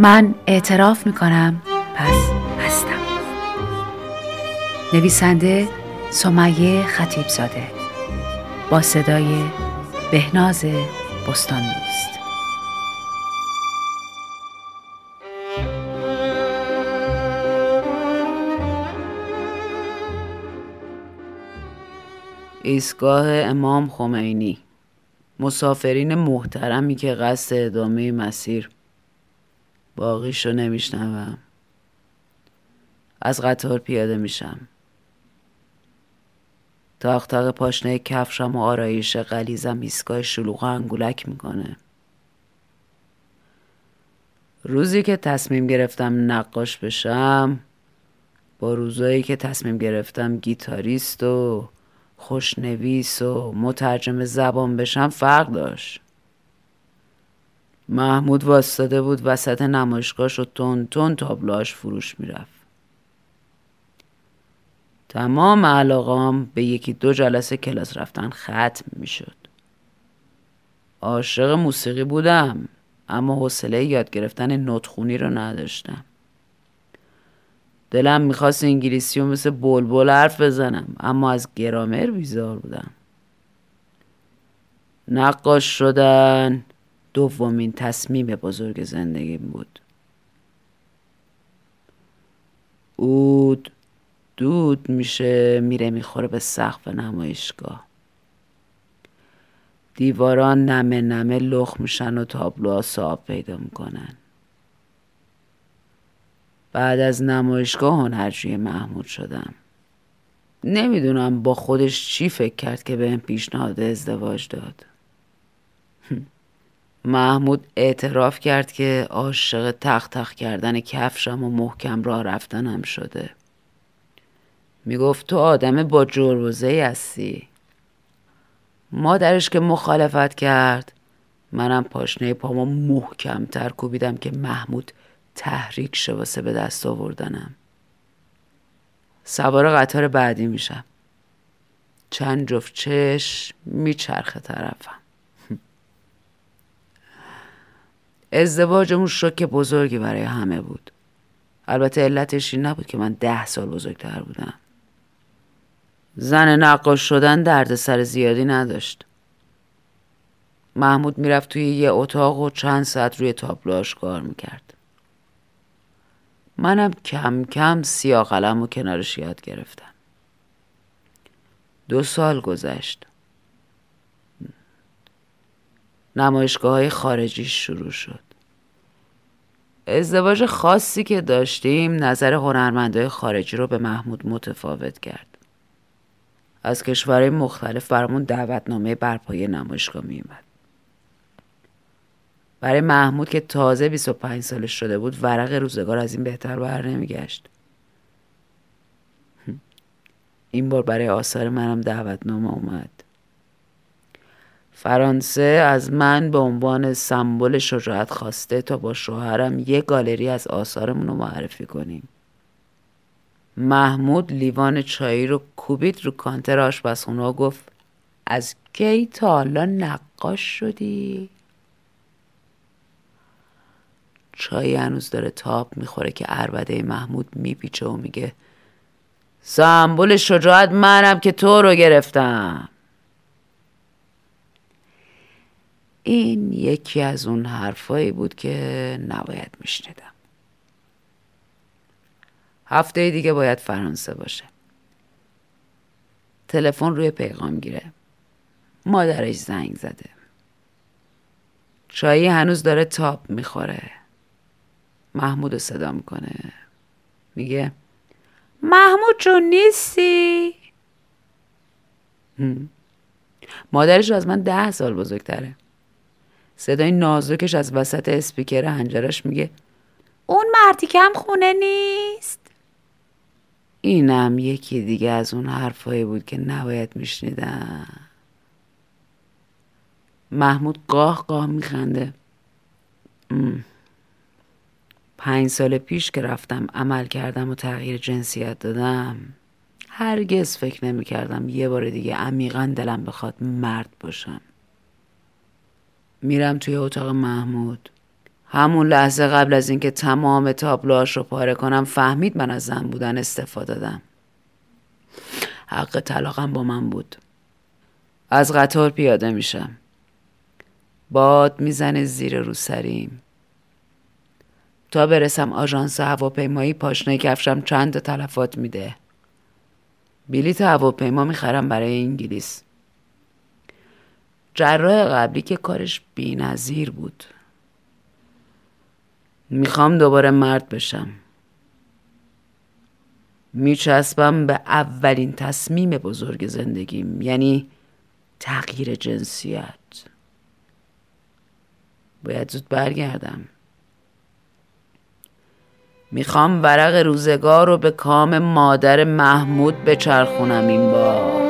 من اعتراف می‌کنم. پس هستم. نویسنده سمیه خطیبزاده. با صدای بهناز بستان دوست ایستگاه امام خمینی. مسافرین محترمی که قصد ادامه مسیر باقیشو نمیشنوم. از قطار پیاده میشم. تاختق پاشنه کفشم و آرایش قلیزم ایستگاه شلوغ انگولک می‌کنه. روزی که تصمیم گرفتم نقاش بشم با روزایی که تصمیم گرفتم گیتاریست و خوشنویس و مترجم زبان بشم فرق داشت. محمود واستاده بود وسط نمایشگاهش و تون تون تابلوهاش فروش می‌رفت. تمام علاقام به یکی دو جلسه کلاس رفتن ختم می‌شد. عاشق موسیقی بودم اما حوصله یاد گرفتن نوتخونی رو نداشتم. دلم می‌خواست انگلیسی و مثل بلبل حرف بزنم اما از گرامر بیزار بودم. نقاش شدن دومین تصمیم بزرگ زندگیم بود. اود دود میشه میره می‌خوره به سقف نمایشگاه. دیواران نمه نمه لخ میشن و تابلوها صاحب پیدا می‌کنن. بعد از نمایشگاه هنرجوی محمود شدم. نمی‌دونم با خودش چی فکر کرد که به این پیشنهاد ازدواج داد. محمود اعتراف کرد که عاشق تخت تخت کردن کفشم و محکم راه رفتنم شده. می‌گفت تو آدم با جربوزه هستی. مادرش که مخالفت کرد. منم پاشنه پامو محکم تر کوبیدم که محمود تحریک شه واسه به دست آوردنم. سوار قطار بعدی میشم. چند جفت چشم میچرخه طرفم. ازدواجمون شوک بزرگی برای همه بود. البته علتش این نبود که من ده سال بزرگتر بودم. زن نقاش شدن درد سر زیادی نداشت. محمود می‌رفت توی یه اتاق و چند ساعت روی تابلوهاش کار می‌کرد. منم کم کم سیاه قلم و کنارش یاد گرفتم. دو سال گذشت. نمایشگاه های خارجی شروع شد. ازدواج خاصی که داشتیم نظر هنرمندای خارجی رو به محمود متفاوت کرد. از کشورهای مختلف برامون دعوتنامه برپایی نمایشگاه میومد برای محمود که تازه 25 سالش شده بود ورق روزگار از این بهتر بر نمیگشت. این بار برای آثار منم دعوتنامه اومد. فرانسه از من به عنوان سمبل شجاعت خواسته تا با شوهرم یه گالری از آثارمون رو معرفی کنیم محمود لیوان چایی رو کوبید رو کانتر آشپزخونه و گفت از کی تا حالا نقاش شدی؟ چای هنوز داره تاب می‌خوره که عربده محمود میپیچه و میگه سمبل شجاعت منم که تو رو گرفتم این یکی از اون حرفایی بود که نباید میشنیدم. هفته دیگه باید فرانسه باشه. تلفن روی پیغام گیره. مادرش زنگ زده. چایی هنوز داره تاب می‌خوره. محمود رو صدا می‌کنه. میگه محمود چون نیستی؟ مادرش از من ده سال بزرگتره. صدای نازکش از وسط اسپیکر هنجرش میگه اون مردی کم خونه نیست؟ اینم یکی دیگه از اون حرفایی بود که نباید میشنیدم. محمود قاه قاه میخنده. پنج سال پیش که رفتم عمل کردم و تغییر جنسیت دادم هرگز فکر نمی کردم یه بار دیگه عمیقا دلم بخواد مرد باشم. میرم توی اتاق محمود. همون لحظه قبل از اینکه تمام تابلوهاش رو پاره کنم فهمید من از زن بودن استفاده دادم. حق طلاقم با من بود. از قطار پیاده میشم. باد می‌زنه زیر روسریم تا برسم آژانس هواپیمایی پاشنه کفشم چند تلفات میده. بلیت هواپیما می‌خرم برای انگلیس. جراح قبلی که کارش بینظیر بود. می‌خوام دوباره مرد بشم. میچسبم به اولین تصمیم بزرگ زندگیم یعنی تغییر جنسیت. باید زود برگردم. می‌خوام ورق روزگار رو به کام مادر محمود بچرخونم این بار.